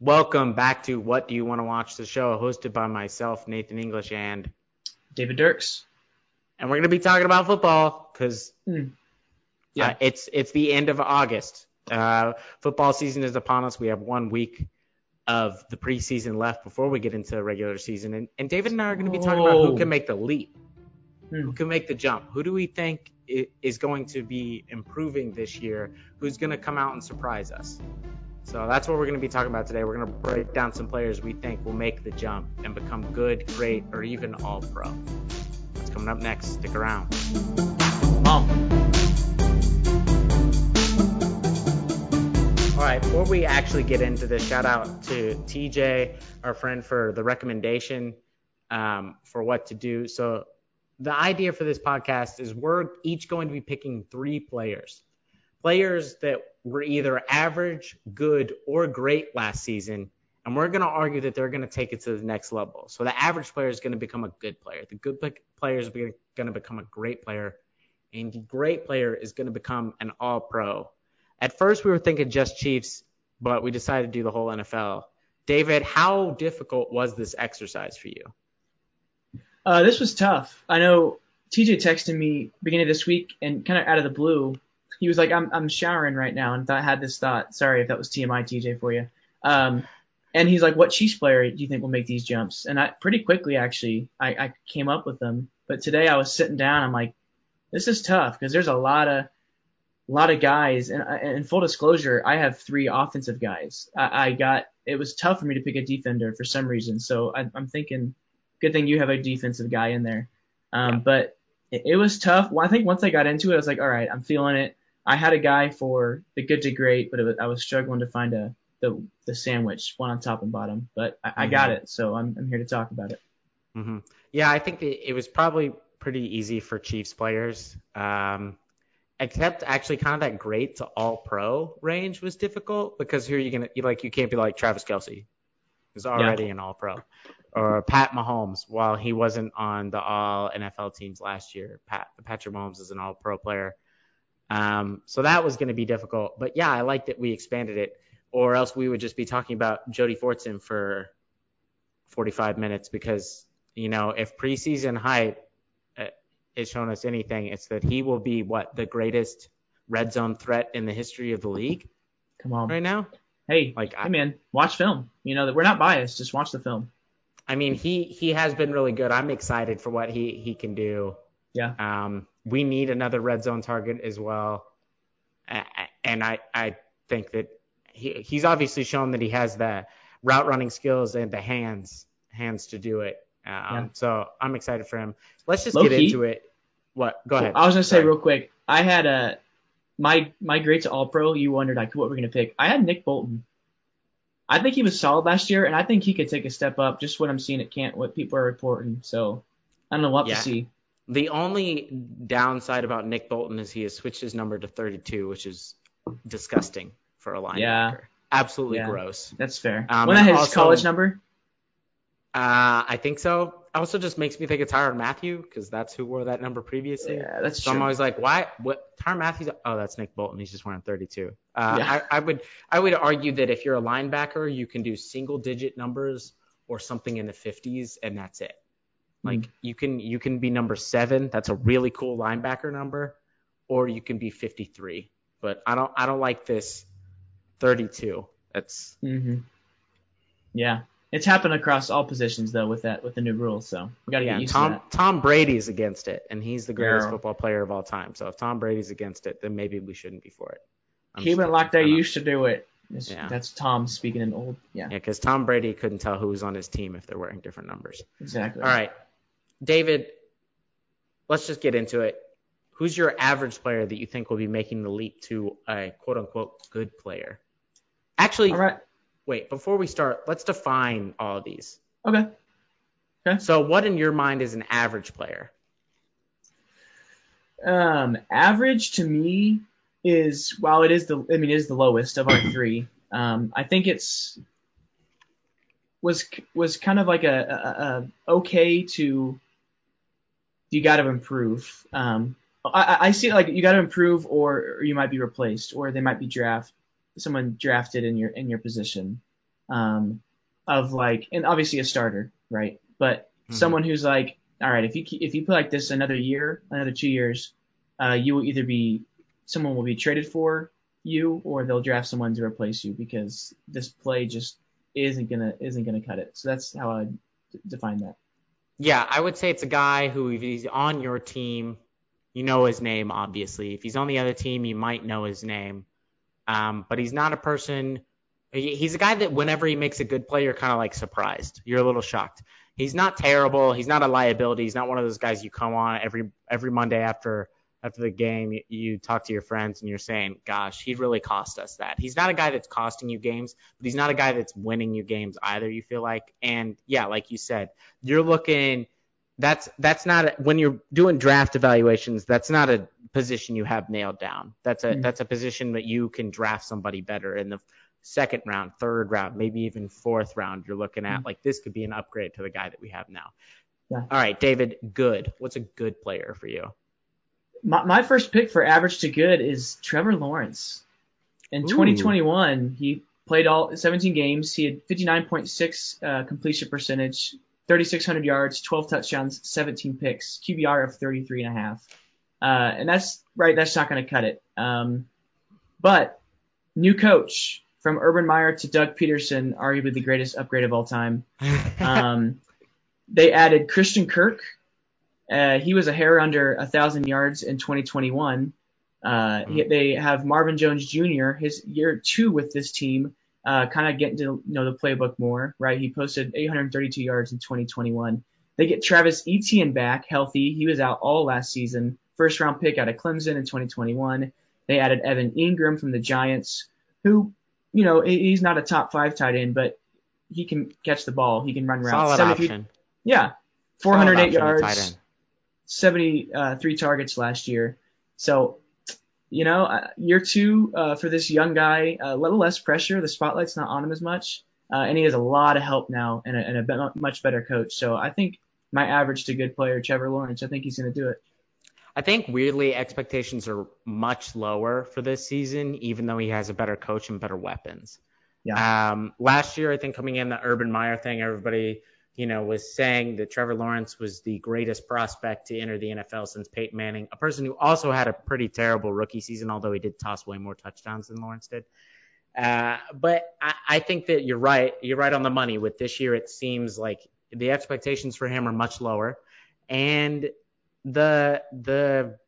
Welcome back to What Do You Want to Watch the show, hosted by myself, Nathan English, and David Dirks. And we're going to be talking about football because mm. yeah. Uh, it's it's the end of August. Uh, football season is upon us. We have one week of the preseason left before we get into the regular season. And, and David and I are going to be talking about who can make the leap, mm. who can make the jump. Who do we think is going to be improving this year? Who's going to come out and surprise us? So that's what we're going to be talking about today. We're going to break down some players we think will make the jump and become good, great, or even all pro. That's coming up next. Stick around. Mom. All right, before we actually get into this, shout out to TJ, our friend, for the recommendation um, for what to do. So, the idea for this podcast is we're each going to be picking three players players that were either average, good, or great last season. And we're going to argue that they're going to take it to the next level. So the average player is going to become a good player. The good player is going to become a great player. And the great player is going to become an all pro. At first, we were thinking just Chiefs, but we decided to do the whole NFL. David, how difficult was this exercise for you? Uh, this was tough. I know TJ texted me beginning of this week and kind of out of the blue he was like, I'm I'm showering right now, and I had this thought. Sorry if that was TMI, TJ, for you. Um, and he's like, what Chiefs player do you think will make these jumps? And I pretty quickly actually I, I came up with them. But today I was sitting down, I'm like, this is tough because there's a lot of a lot of guys. And, in full disclosure, I have three offensive guys. I, I got it was tough for me to pick a defender for some reason. So I, I'm thinking, good thing you have a defensive guy in there. Um, yeah. But it, it was tough. Well, I think once I got into it, I was like, all right, I'm feeling it. I had a guy for the good to great, but was, I was struggling to find a the the sandwich, one on top and bottom. But I, mm-hmm. I got it, so I'm I'm here to talk about it. Mm-hmm. Yeah, I think it, it was probably pretty easy for Chiefs players. Um, except actually kind of that great to all pro range was difficult because here you're gonna you like you can't be like Travis Kelce, who's already yeah. an all pro, or Pat Mahomes while he wasn't on the all NFL teams last year. Pat Patrick Mahomes is an all pro player. Um, so that was going to be difficult. But yeah, I like that we expanded it, or else we would just be talking about Jody Fortson for 45 minutes because, you know, if preseason hype uh, is showing us anything, it's that he will be what the greatest red zone threat in the history of the league. Come on. Right now? Hey, like, hey man, watch film. You know that we're not biased. Just watch the film. I mean, he he has been really good. I'm excited for what he he can do. Yeah. Um, we need another red zone target as well. And I, I think that he, he's obviously shown that he has the route running skills and the hands, hands to do it. Um, yeah. So I'm excited for him. Let's just Low get key. into it. What? Go ahead. I was gonna say Sorry. real quick. I had a my my great to all pro. You wondered like what we're gonna pick. I had Nick Bolton. I think he was solid last year, and I think he could take a step up. Just what I'm seeing at Can't, what people are reporting. So I don't know what yeah. to see. The only downside about Nick Bolton is he has switched his number to 32, which is disgusting for a linebacker. Yeah. Absolutely yeah. gross. That's fair. Um, Wasn't that his also, college number? Uh, I think so. Also, just makes me think it's Tyrann Mathieu because that's who wore that number previously. Yeah, that's so true. I'm always like, why? What? Tyrann Mathieu? Oh, that's Nick Bolton. He's just wearing 32. Uh, yeah. I, I would I would argue that if you're a linebacker, you can do single digit numbers or something in the 50s, and that's it. Like mm you can you can be number seven. That's a really cool linebacker number, or you can be 53. But I don't I don't like this 32. That's mm-hmm. yeah. It's happened across all positions though with that with the new rules. So we got to yeah, get used Tom, to that. Tom Brady's against it, and he's the greatest football player of all time. So if Tom Brady's against it, then maybe we shouldn't be for it. I'm Keep it like they used to do it. Yeah. That's Tom speaking in old. Yeah. Yeah, because Tom Brady couldn't tell who was on his team if they're wearing different numbers. Exactly. All right. David, let's just get into it. Who's your average player that you think will be making the leap to a quote unquote good player? Actually, all right. wait, before we start, let's define all of these. Okay. Okay. So, what in your mind is an average player? Um, average to me is while it is the I mean it is the lowest of our three. Um, I think it's was was kind of like a, a, a okay to you got to improve. Um, I, I see like you got to improve, or, or you might be replaced, or they might be draft someone drafted in your in your position. um, of like, and obviously a starter, right? But mm-hmm. someone who's like, all right, if you if you play like this another year, another two years, uh, you will either be someone will be traded for you, or they'll draft someone to replace you because this play just isn't gonna isn't gonna cut it. So that's how I d- define that. Yeah, I would say it's a guy who, if he's on your team, you know his name, obviously. If he's on the other team, you might know his name. Um, but he's not a person. He's a guy that whenever he makes a good play, you're kind of like surprised. You're a little shocked. He's not terrible. He's not a liability. He's not one of those guys you come on every every Monday after after the game, you, you, talk to your friends and you're saying, gosh, he really cost us that. He's not a guy that's costing you games, but he's not a guy that's winning you games either, you feel like. And yeah, like you said, you're looking that's that's not a, when you're doing draft evaluations, that's not a position you have nailed down. That's a mm-hmm. that's a position that you can draft somebody better in the second round, third round, maybe even fourth round. You're looking at mm-hmm. like this could be an upgrade to the guy that we have now. Yeah. All right, David, good. What's a good player for you? My, my first pick for average to good is Trevor Lawrence. In Ooh. 2021, he played all 17 games. He had 59.6 uh, completion percentage, 3,600 yards, 12 touchdowns, 17 picks, QBR of 33 and a half. Uh, and that's right. That's not going to cut it. Um, but new coach from Urban Meyer to Doug Pederson, arguably the greatest upgrade of all time. Um, they added Christian Kirk, uh, he was a hair under a thousand yards in 2021. Uh, mm-hmm. he, they have Marvin Jones Jr. His year two with this team, uh, kind of getting to know the playbook more, right? He posted 832 yards in 2021. They get Travis Etienne back healthy. He was out all last season. First round pick out of Clemson in 2021. They added Evan Engram from the Giants, who, you know, he's not a top five tight end, but he can catch the ball. He can run around. Solid option. Yeah, 408 yards. 73 uh, targets last year. So, you know, uh, year two uh, for this young guy, a little less pressure. The spotlight's not on him as much, uh, and he has a lot of help now and a, and a much better coach. So I think my average to good player, Trevor Lawrence, I think he's going to do it. I think weirdly expectations are much lower for this season, even though he has a better coach and better weapons. Yeah. Um, last year, I think coming in the Urban Meyer thing, everybody you know, was saying that Trevor Lawrence was the greatest prospect to enter the NFL since Peyton Manning, a person who also had a pretty terrible rookie season, although he did toss way more touchdowns than Lawrence did. Uh, but I, I think that you're right. You're right on the money. With this year, it seems like the expectations for him are much lower, and the the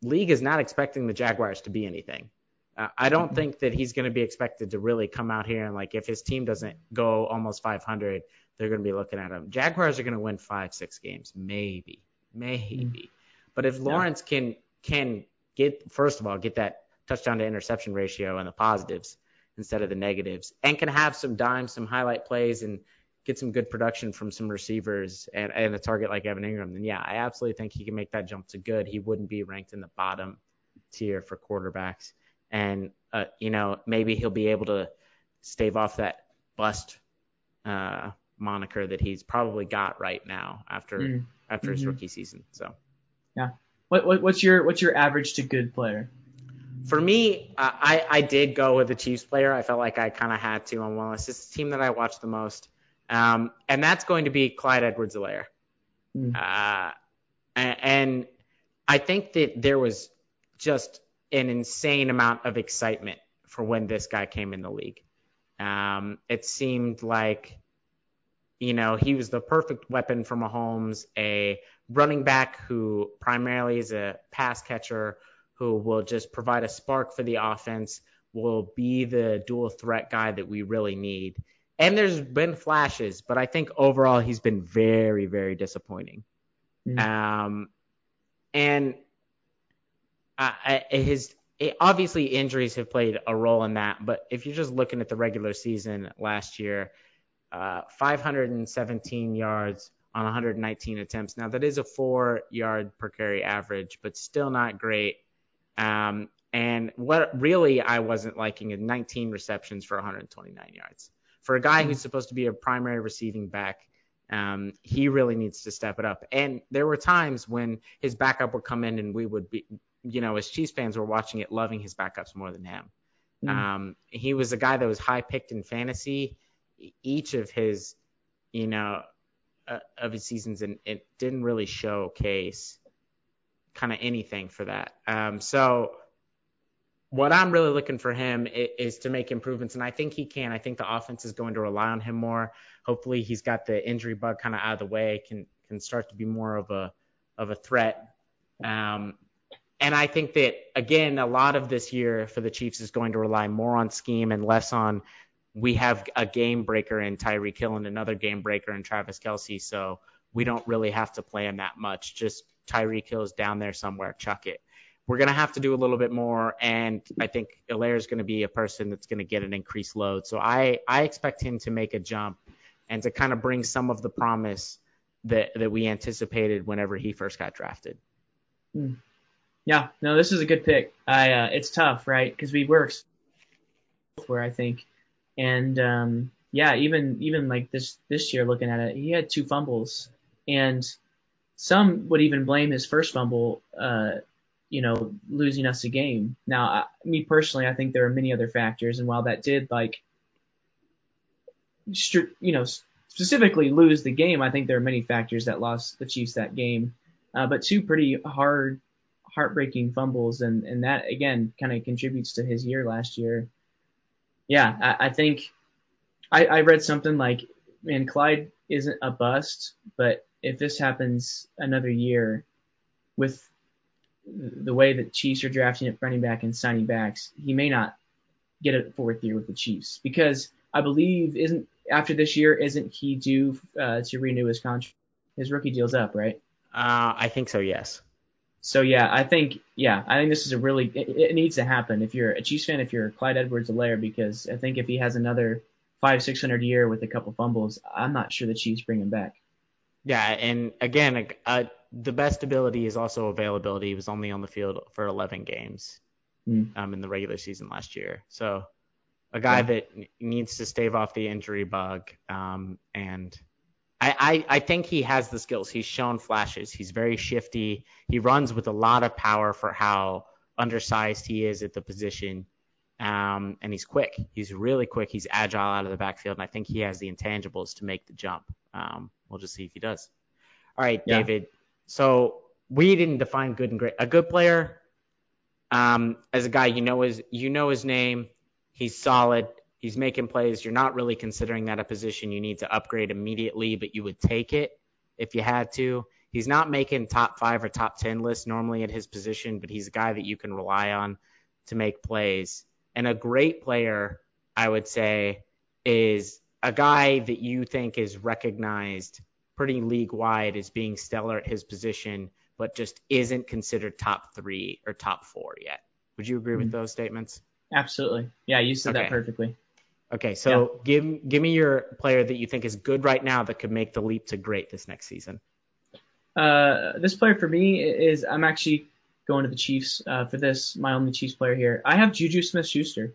league is not expecting the Jaguars to be anything. Uh, I don't mm-hmm. think that he's going to be expected to really come out here and like if his team doesn't go almost 500, they're going to be looking at him. Jaguars are going to win five, six games, maybe, maybe. Mm. But if Lawrence yeah. can can get first of all get that touchdown to interception ratio and the positives instead of the negatives, and can have some dimes, some highlight plays, and get some good production from some receivers and, and a target like Evan Engram, then yeah, I absolutely think he can make that jump to good. He wouldn't be ranked in the bottom tier for quarterbacks. And, uh, you know, maybe he'll be able to stave off that bust uh, moniker that he's probably got right now after mm. after mm-hmm. his rookie season. So yeah, what, what, what's your what's your average to good player? For me, uh, I I did go with the Chiefs player. I felt like I kind of had to on one list. It's the team that I watch the most, um, and that's going to be Clyde Edwards-Helaire. Mm. Uh, and, and I think that there was just an insane amount of excitement for when this guy came in the league. Um, it seemed like you know, he was the perfect weapon for Mahomes, a running back who primarily is a pass catcher who will just provide a spark for the offense, will be the dual threat guy that we really need. And there's been flashes, but I think overall he's been very, very disappointing. Mm-hmm. Um, and I, his it, obviously injuries have played a role in that, but if you're just looking at the regular season last year, uh, 517 yards on 119 attempts. Now that is a four yard per carry average, but still not great. Um, and what really I wasn't liking is 19 receptions for 129 yards. For a guy who's supposed to be a primary receiving back, um, he really needs to step it up. And there were times when his backup would come in and we would be, you know, as Chiefs fans were watching it, loving his backups more than him. Mm. Um, he was a guy that was high picked in fantasy each of his, you know, uh, of his seasons, and it didn't really showcase kind of anything for that. Um, so what I'm really looking for him is, is, to make improvements, and I think he can. I think the offense is going to rely on him more. Hopefully, he's got the injury bug kind of out of the way, can can start to be more of a of a threat. Um, and I think that again, a lot of this year for the Chiefs is going to rely more on scheme and less on we have a game breaker in Tyreek Hill and another game breaker in Travis Kelce, so we don't really have to play him that much. Just Tyreek Hill is down there somewhere, chuck it. We're to have to do a little bit more, and I think Helaire is to be a person that's to get an increased load. So I, I expect him to make a jump and to kind of bring some of the promise that, that we anticipated whenever he first got drafted. Hmm. Yeah, no, this is a good pick. I, uh, it's tough, right? Because we work where I think and um, yeah, even even like this this year, looking at it, he had two fumbles, and some would even blame his first fumble, uh, you know, losing us a game. Now, I, me personally, I think there are many other factors, and while that did like, you know, specifically lose the game, I think there are many factors that lost the Chiefs that game. Uh, but two pretty hard, heartbreaking fumbles, and and that again kind of contributes to his year last year yeah, I, I think I, I read something like, man, Clyde isn't a bust, but if this happens another year with the way that Chiefs are drafting at running back and signing backs, he may not get a fourth year with the Chiefs because I believe isn't after this year isn't he due uh, to renew his contract? His rookie deal's up, right? Uh, I think so. Yes. So yeah, I think yeah, I think this is a really it, it needs to happen if you're a Chiefs fan, if you're Clyde Edwards-Helaire, because I think if he has another five six hundred year with a couple fumbles, I'm not sure the Chiefs bring him back. Yeah, and again, uh, the best ability is also availability. He was only on the field for 11 games mm. um, in the regular season last year. So a guy yeah. that needs to stave off the injury bug um, and I, I, I think he has the skills. He's shown flashes. He's very shifty. He runs with a lot of power for how undersized he is at the position. Um, and he's quick. He's really quick. He's agile out of the backfield, and I think he has the intangibles to make the jump. Um, we'll just see if he does. All right, yeah. David. So we didn't define good and great. A good player, um, as a guy you know his you know his name. He's solid. He's making plays. You're not really considering that a position you need to upgrade immediately, but you would take it if you had to. He's not making top five or top 10 lists normally at his position, but he's a guy that you can rely on to make plays. And a great player, I would say, is a guy that you think is recognized pretty league wide as being stellar at his position, but just isn't considered top three or top four yet. Would you agree mm-hmm. with those statements? Absolutely. Yeah, you said okay. that perfectly. Okay, so yeah. give give me your player that you think is good right now that could make the leap to great this next season. Uh, this player for me is I'm actually going to the Chiefs uh, for this. My only Chiefs player here. I have Juju Smith-Schuster.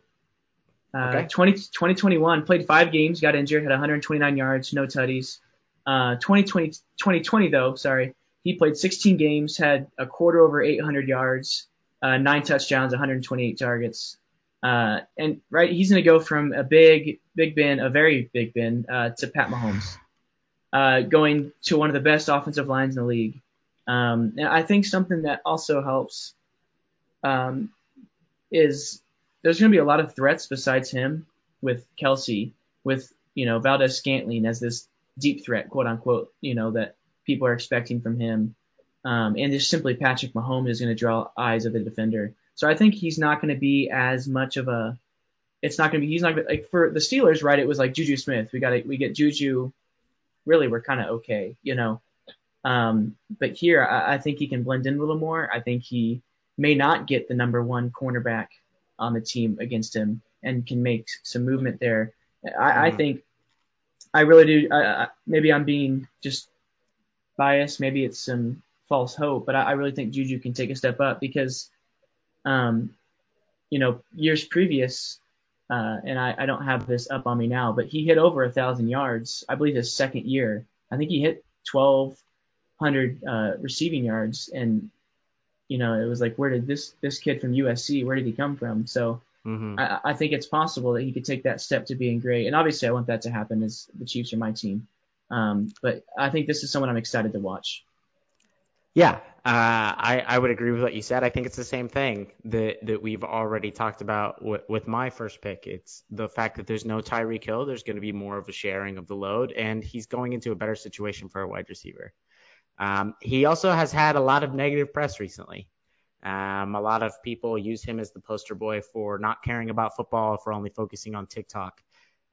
Uh, okay. 20, 2021 played five games, got injured, had 129 yards, no tutties. Uh, 2020 2020 though, sorry, he played 16 games, had a quarter over 800 yards, uh, nine touchdowns, 128 targets. Uh, and right, he's going to go from a big, big Ben, a very big Ben, uh, to Pat Mahomes, uh, going to one of the best offensive lines in the league. Um, and I think something that also helps um, is there's going to be a lot of threats besides him with Kelce, with you know Valdes-Scantling as this deep threat, quote unquote, you know that people are expecting from him, um, and just simply Patrick Mahomes is going to draw eyes of the defender. So I think he's not going to be as much of a. It's not going to be. He's not gonna, like for the Steelers, right? It was like Juju Smith. We got to we get Juju. Really, we're kind of okay, you know. Um, but here, I, I think he can blend in a little more. I think he may not get the number one cornerback on the team against him and can make some movement there. I, mm. I mm-hmm. think I really do. I, maybe I'm being just biased. Maybe it's some false hope, but I, I really think Juju can take a step up because um, you know, years previous, uh, and I, I don't have this up on me now, but he hit over a thousand yards. I believe his second year. I think he hit 1,200 uh, receiving yards, and you know, it was like, where did this this kid from USC? Where did he come from? So mm-hmm. I, I think it's possible that he could take that step to being great. And obviously, I want that to happen as the Chiefs are my team. Um, but I think this is someone I'm excited to watch. Yeah, uh, I, I would agree with what you said. I think it's the same thing that, that we've already talked about w- with my first pick. It's the fact that there's no Tyreek Hill. There's going to be more of a sharing of the load, and he's going into a better situation for a wide receiver. Um, he also has had a lot of negative press recently. Um, a lot of people use him as the poster boy for not caring about football, for only focusing on TikTok.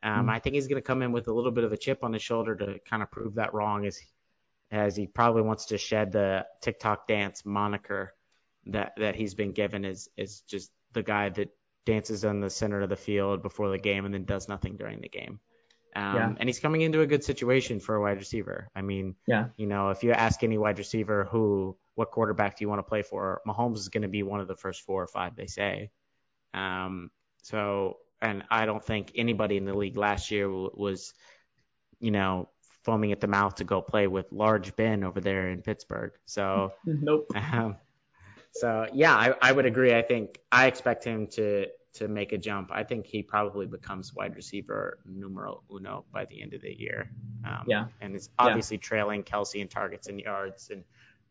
Um, mm-hmm. I think he's going to come in with a little bit of a chip on his shoulder to kind of prove that wrong as as he probably wants to shed the TikTok dance moniker that that he's been given is is just the guy that dances in the center of the field before the game and then does nothing during the game. Um, yeah. And he's coming into a good situation for a wide receiver. I mean, yeah. you know, if you ask any wide receiver who, what quarterback do you want to play for, Mahomes is going to be one of the first four or five they say. Um, so, and I don't think anybody in the league last year was, you know, foaming at the mouth to go play with large Ben over there in Pittsburgh. So nope. Um, so yeah, I, I would agree. I think I expect him to to make a jump. I think he probably becomes wide receiver numero uno by the end of the year. Um, yeah. And is obviously yeah. trailing Kelce in targets and yards and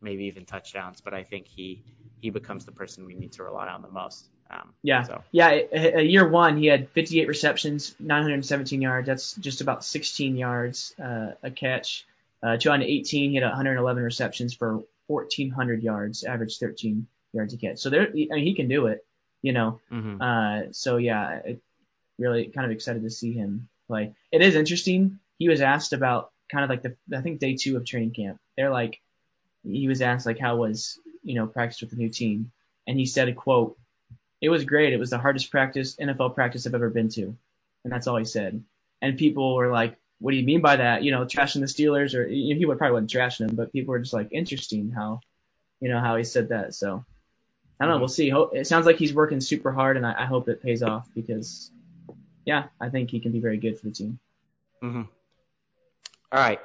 maybe even touchdowns. But I think he he becomes the person we need to rely on the most. Um, yeah, so. yeah. Year one, he had 58 receptions, 917 yards. That's just about 16 yards uh, a catch. Uh, 2018, he had 111 receptions for 1,400 yards, average 13 yards a catch. So there, I mean, he can do it, you know. Mm-hmm. Uh, so yeah, it, really kind of excited to see him play. It is interesting. He was asked about kind of like the, I think day two of training camp. They're like, he was asked like how was you know practice with the new team, and he said a quote it was great. It was the hardest practice, NFL practice I've ever been to. And that's all he said. And people were like, what do you mean by that? You know, trashing the Steelers or you know, would probably wasn't trashing them, but people were just like, interesting how, you know, how he said that. So I don't know. We'll see. It sounds like he's working super hard and I, I hope it pays off because yeah, I think he can be very good for the team. Mm-hmm. All right.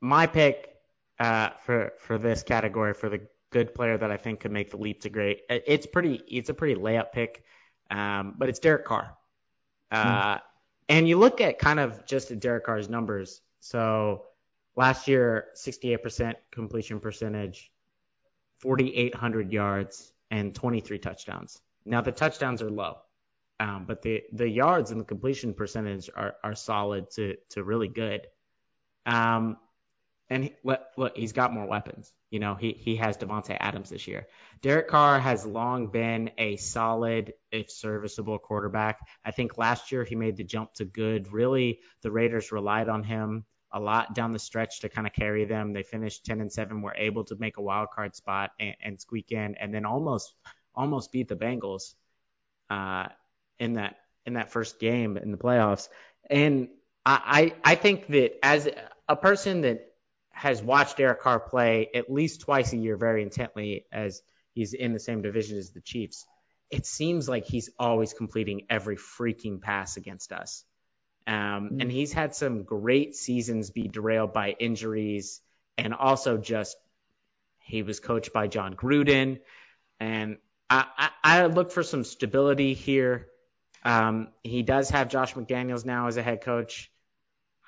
My pick uh, for for this category for the good player that I think could make the leap to great. It's pretty, it's a pretty layup pick, um, but it's Derek Carr. Uh, mm. And you look at kind of just Derek Carr's numbers. So last year, 68% completion percentage, 4,800 yards, and 23 touchdowns. Now the touchdowns are low, um, but the the yards and the completion percentage are are solid to to really good. Um, and he, look, he's got more weapons. You know, he, he has Davante Adams this year. Derek Carr has long been a solid, if serviceable quarterback. I think last year he made the jump to good. Really, the Raiders relied on him a lot down the stretch to kind of carry them. They finished 10 and 7, were able to make a wild card spot and, and squeak in, and then almost almost beat the Bengals uh, in that in that first game in the playoffs. And I, I I think that as a person that has watched Derek Carr play at least twice a year very intently as he's in the same division as the Chiefs, it seems like he's always completing every freaking pass against us. Um, mm-hmm. And he's had some great seasons be derailed by injuries and also just he was coached by Jon Gruden. And I, I, I look for some stability here. Um, he does have Josh McDaniels now as a head coach.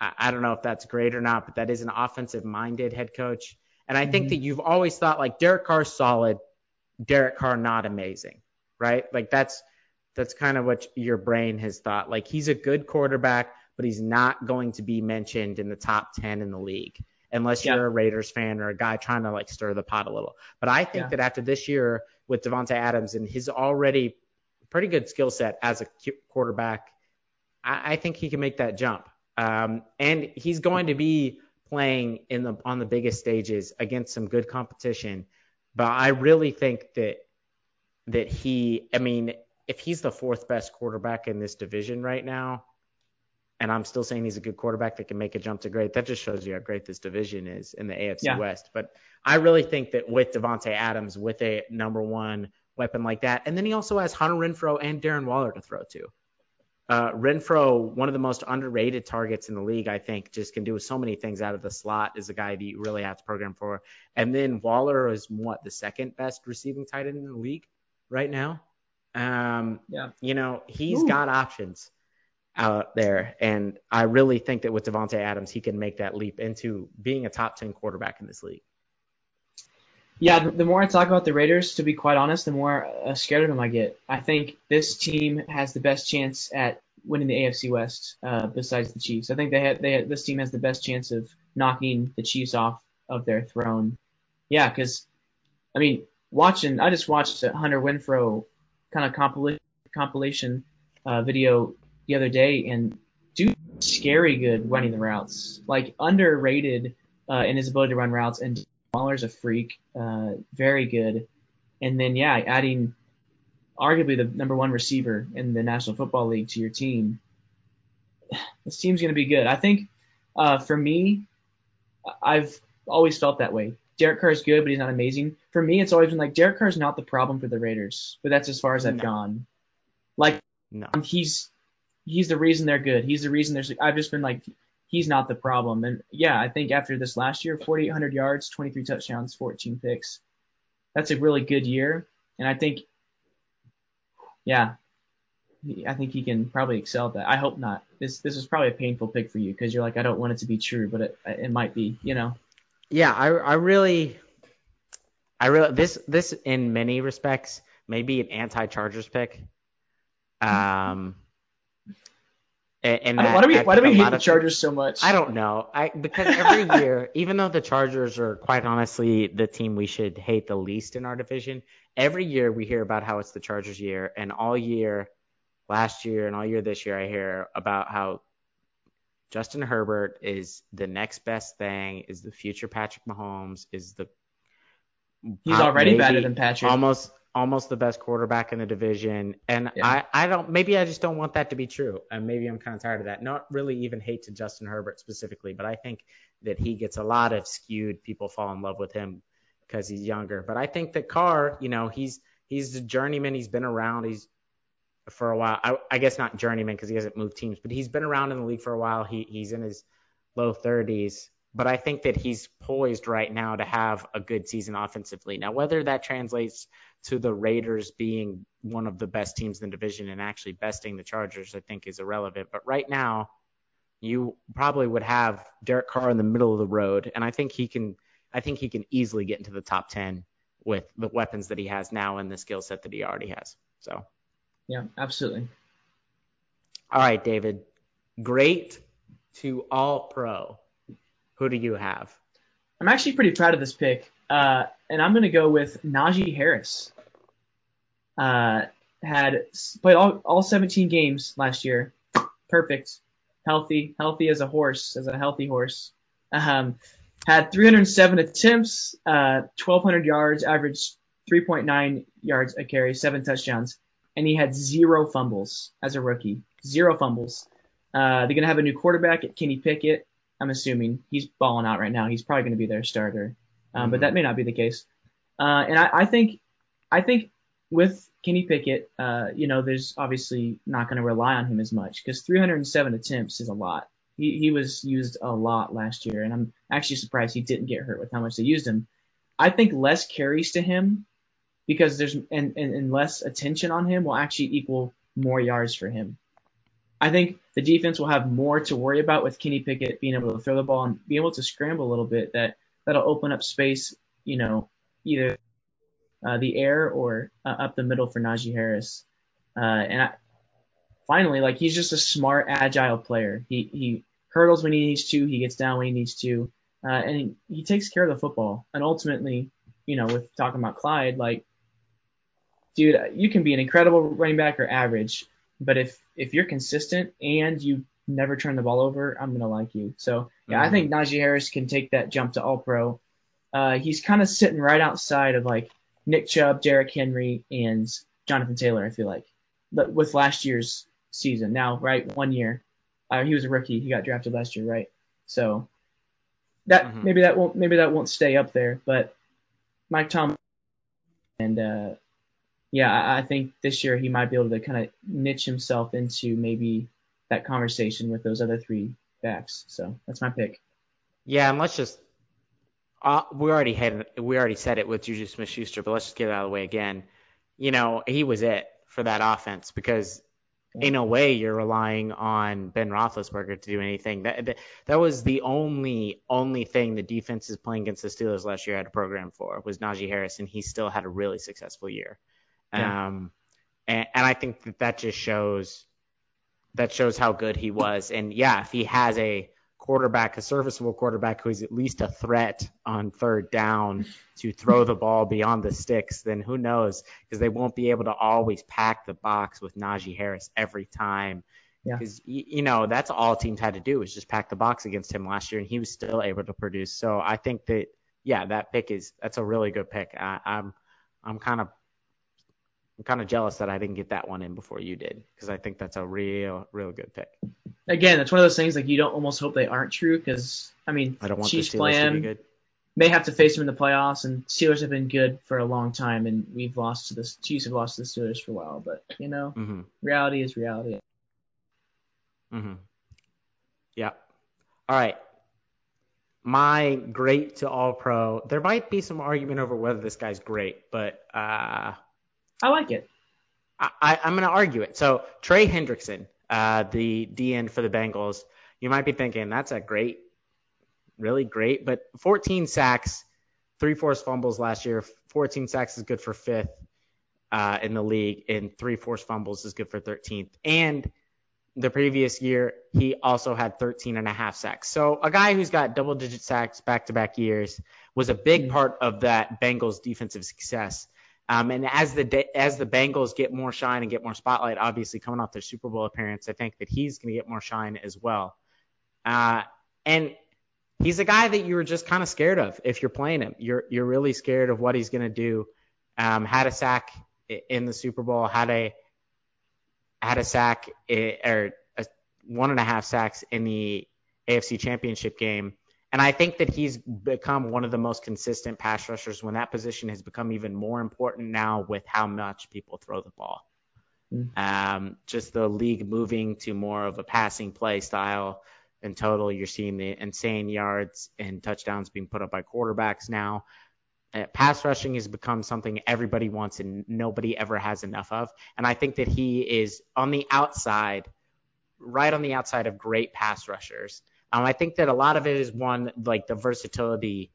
I, I don't know if that's great or not, but that is an offensive minded head coach. And I mm-hmm. think that you've always thought like Derek Carr solid, Derek Carr not amazing, right? Like that's that's kind of what your brain has thought. Like he's a good quarterback, but he's not going to be mentioned in the top 10 in the league unless you're a Raiders fan or a guy trying to like stir the pot a little. But I think yeah. that after this year with Davante Adams and his already pretty good skill set as a quarterback, I, I think he can make that jump. Um, and he's going to be playing in the on the biggest stages against some good competition. But I really think that that he, I mean, if he's the fourth best quarterback in this division right now, and I'm still saying he's a good quarterback that can make a jump to great, that just shows you how great this division is in the AFC yeah. West. But I really think that with Davante Adams, with a number one weapon like that, and then he also has Hunter Renfrow and Darren Waller to throw to. Uh, Renfrow, one of the most underrated targets in the league, I think, just can do so many things out of the slot. Is a guy that you really have to program for. And then Waller is what the second best receiving tight end in the league right now. Um, Yeah. You know, he's Ooh. got options out there, and I really think that with Davante Adams, he can make that leap into being a top ten quarterback in this league. Yeah, the, more I talk about the Raiders, to be quite honest, the more uh, scared of them I get. I think this team has the best chance at winning the AFC West, uh, besides the Chiefs. I think they had, they had, this team has the best chance of knocking the Chiefs off of their throne. Yeah, because I mean, watching, I just watched a Hunter Renfrow kind of compilation compilation uh, video the other day, and dude, scary good running the routes, like underrated uh, in his ability to run routes, and Waller's a freak, uh, very good. And then yeah, adding arguably the number one receiver in the National Football League to your team, this team's going to be good. I think uh, for me, I've always felt that way. Derek Carr's good, but he's not amazing. For me, it's always been like Derek Carr's not the problem for the Raiders, but that's as far as I've No. gone. Like No. he's he's the reason they're good. He's the reason there's. I've just been like he's not the problem. And yeah, I think after this last year, 4,800 yards, 23 touchdowns, 14 picks. That's a really good year, and I think, yeah, I think he can probably excel at that. I hope not. This this is probably a painful pick for you because you're like I don't want it to be true, but it it might be. You know. Yeah, I I really I really this this in many respects may be an anti-Chargers pick. Um and, and I don't- that- why do we why do we hate the of- Chargers so much? I don't know. I because every year, even though the Chargers are quite honestly the team we should hate the least in our division, every year we hear about how it's the Chargers year, and all year last year and all year this year I hear about how Justin Herbert is the next best thing, is the future Patrick Mahomes, is the He's already better than Patrick. almost almost the best quarterback in the division. And Yeah. I, I don't maybe I just don't want that to be true. And maybe I'm kind of tired of that. Not really even hate to Justin Herbert specifically, but I think that he gets a lot of skewed people fall in love with him because he's younger. But I think that Carr, you know, he's he's a journeyman. He's been around. He's for a while. I, I guess not journeyman because he hasn't moved teams, but he's been around in the league for a while. He he's in his low 30s, but I think that he's poised right now to have a good season offensively. Now, whether that translates to the Raiders being one of the best teams in the division and actually besting the Chargers, I think is irrelevant. But right now, you probably would have Derek Carr in the middle of the road, and I think he can. I think he can easily get into the top 10 with the weapons that he has now and the skill set that he already has. So. Yeah, absolutely. All right, David. Great to all pro. Who do you have? I'm actually pretty proud of this pick, uh, and I'm going to go with Najee Harris. Uh, had played all, all 17 games last year. Perfect. Healthy. Healthy as a horse, as a healthy horse. Um, had 307 attempts, uh, 1,200 yards, averaged 3.9 yards a carry, seven touchdowns, and he had zero fumbles as a rookie. Zero fumbles. Uh, they're going to have a new quarterback at Kenny Pickett. I'm assuming he's balling out right now. He's probably going to be their starter, um, but Mhm. that may not be the case. Uh, and I, I think, I think with Kenny Pickett, uh, you know, there's obviously not going to rely on him as much because 307 attempts is a lot. He, he was used a lot last year, and I'm actually surprised he didn't get hurt with how much they used him. I think less carries to him because there's and, and, and less attention on him will actually equal more yards for him. I think the defense will have more to worry about with Kenny Pickett being able to throw the ball and be able to scramble a little bit. That that'll open up space, you know, either uh, the air or uh, up the middle for Najee Harris. Uh, and I, finally, like he's just a smart, agile player. He he hurdles when he needs to, he gets down when he needs to, uh, and he, he takes care of the football. And ultimately, you know, with talking about Clyde, like, dude, you can be an incredible running back or average, but if if you're consistent and you never turn the ball over, I'm gonna like you. So yeah, I Mhm. think Najee Harris can take that jump to All Pro. Uh, he's kind of sitting right outside of like Nick Chubb, Derrick Henry, and Jonathan Taylor. I feel like, but with last year's season. Now, right, one year, uh, he was a rookie. He got drafted last year, right? So that Mhm. maybe that won't maybe that won't stay up there, but Mike Tom and uh, yeah, I, I think this year he might be able to kind of niche himself into maybe that conversation with those other three backs. So that's my pick. Yeah, and let's just uh, we already had we already said it with Juju Smith-Schuster, but let's just get it out of the way again. You know, he was it for that offense because in a way you're relying on Ben Roethlisberger to do anything. That, that that was the only only thing the defense is playing against the Steelers last year had a program for was Najee Harris, and he still had a really successful year. Yeah. Um, and, and I think that that just shows that shows how good he was. And yeah, if he has a quarterback, a serviceable quarterback who's at least a threat on third down to throw the ball beyond the sticks, then who knows? Because they won't be able to always pack the box with Najee Harris every time. Because yeah. you know that's all teams had to do was just pack the box against him last year, and he was still able to produce. So I think that yeah, that pick is that's a really good pick. I, I'm I'm kind of I'm kind of jealous that I didn't get that one in before you did because I think that's a real, real good pick. Again, it's one of those things like you don't almost hope they aren't true because I mean, I don't want Chiefs the Steelers to be good. May have to face them in the playoffs, and Steelers have been good for a long time, and we've lost to the Chiefs have lost to the Steelers for a while. But you know, mm-hmm. reality is reality. Mm-hmm. Yeah. All right. My great to all pro. There might be some argument over whether this guy's great, but uh, I like it. I, am going to argue it. So Trey Hendrickson, uh, the DN for the Bengals, you might be thinking that's a great, really great, but 14 sacks, three forced fumbles last year. 14 sacks is good for fifth uh, in the league, and three forced fumbles is good for 13th. And the previous year, he also had 13 and a half sacks. So a guy who's got double digit sacks back to back years was a big mm-hmm. part of that Bengals defensive success. Um, and as the as the Bengals get more shine and get more spotlight, obviously coming off their Super Bowl appearance, I think that he's going to get more shine as well. Uh, and he's a guy that you were just kind of scared of if you're playing him. You're you're really scared of what he's going to do. Um, had a sack in the Super Bowl, had a had a sack or a, one and a half sacks in the AFC Championship game. And I think that he's become one of the most consistent pass rushers when that position has become even more important now with how much people throw the ball. Mm-hmm. Um, just the league moving to more of a passing play style. In total, you're seeing the insane yards and touchdowns being put up by quarterbacks now. Uh, pass rushing has become something everybody wants and nobody ever has enough of. And I think that he is on the outside, right on the outside of great pass rushers. Um, I think that a lot of it is one like the versatility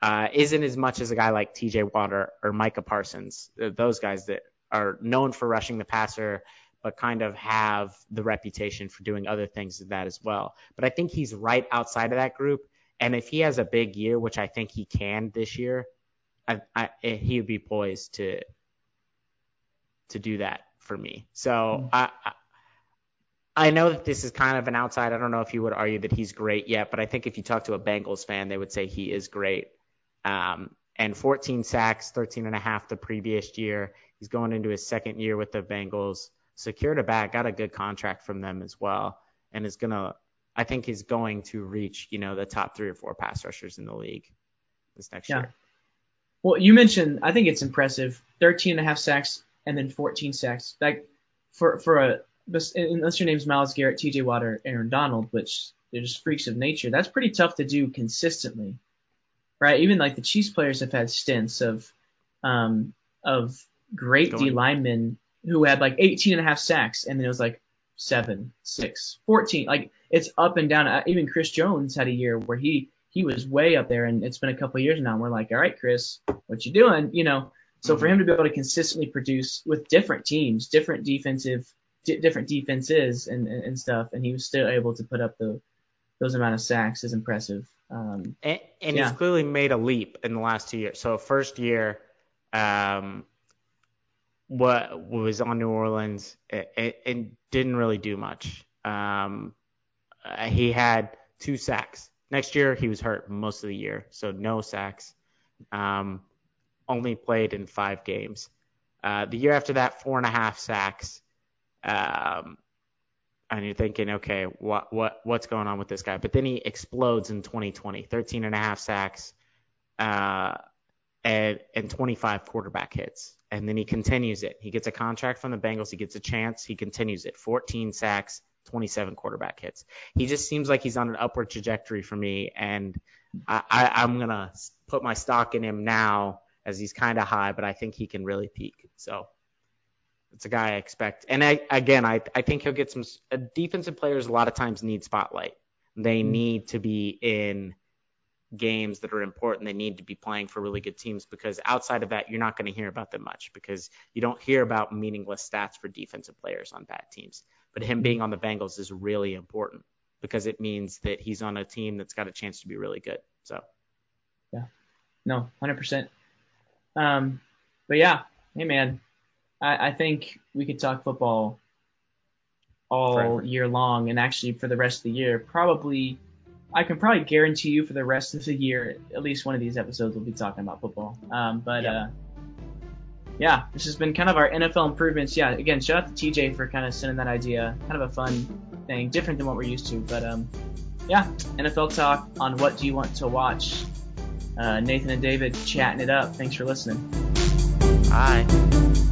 uh, isn't as much as a guy like T.J. Watt or, Micah Parsons, those guys that are known for rushing the passer, but kind of have the reputation for doing other things of that as well. But I think he's right outside of that group, and if he has a big year, which I think he can this year, I, I, he would be poised to to do that for me. So mm-hmm. I, I know that this is kind of an outside. I don't know if you would argue that he's great yet, but I think if you talk to a Bengals fan, they would say he is great. Um, and 14 sacks, 13 and a half the previous year. He's going into his second year with the Bengals. Secured a bag, got a good contract from them as well, and is gonna. I think he's going to reach, you know, the top three or four pass rushers in the league this next yeah. year. Well, you mentioned, I think it's impressive, 13 and a half sacks and then 14 sacks. Like for for a unless your name's Myles Garrett, T.J. Watt, or Aaron Donald, which they're just freaks of nature. That's pretty tough to do consistently, right? Even like the Chiefs players have had stints of um, of great D linemen who had like 18 and a half sacks, and then it was like seven, six, 14. Like it's up and down. Uh, even Chris Jones had a year where he he was way up there, and it's been a couple years now. And we're like, all right, Chris, what you doing? You know. So mm-hmm. for him to be able to consistently produce with different teams, different defensive d- different defenses and, and, and stuff, and he was still able to put up the those amount of sacks is impressive. Um, and, and yeah. he's clearly made a leap in the last two years. So first year, um, what was on New Orleans and didn't really do much. Um, uh, he had two sacks. Next year he was hurt most of the year, so no sacks. Um, only played in five games. Uh, the year after that, four and a half sacks. Um, and you're thinking, okay, what what what's going on with this guy? But then he explodes in 2020, 13 and a half sacks, uh, and and 25 quarterback hits, and then he continues it. He gets a contract from the Bengals. He gets a chance. He continues it. 14 sacks, 27 quarterback hits. He just seems like he's on an upward trajectory for me, and I, I I'm gonna put my stock in him now as he's kind of high, but I think he can really peak. So It's a guy I expect. And I, again, I, I think he'll get some uh, defensive players a lot of times need spotlight. They mm-hmm. need to be in games that are important. They need to be playing for really good teams because outside of that, you're not going to hear about them much because you don't hear about meaningless stats for defensive players on bad teams. But him being on the Bengals is really important because it means that he's on a team that's got a chance to be really good. So, yeah, no, 100%. Um, but yeah, hey man, I, I think we could talk football all Forever. year long and actually for the rest of the year. Probably, I can probably guarantee you for the rest of the year, at least one of these episodes will be talking about football. Um, but, uh, yeah, this has been kind of our NFL improvements. Yeah, again, shout out to TJ for kind of sending that idea. Kind of a fun thing, different than what we're used to. But um, yeah, NFL talk on what do you want to watch. Uh, Nathan and David chatting it up. Thanks for listening. Bye.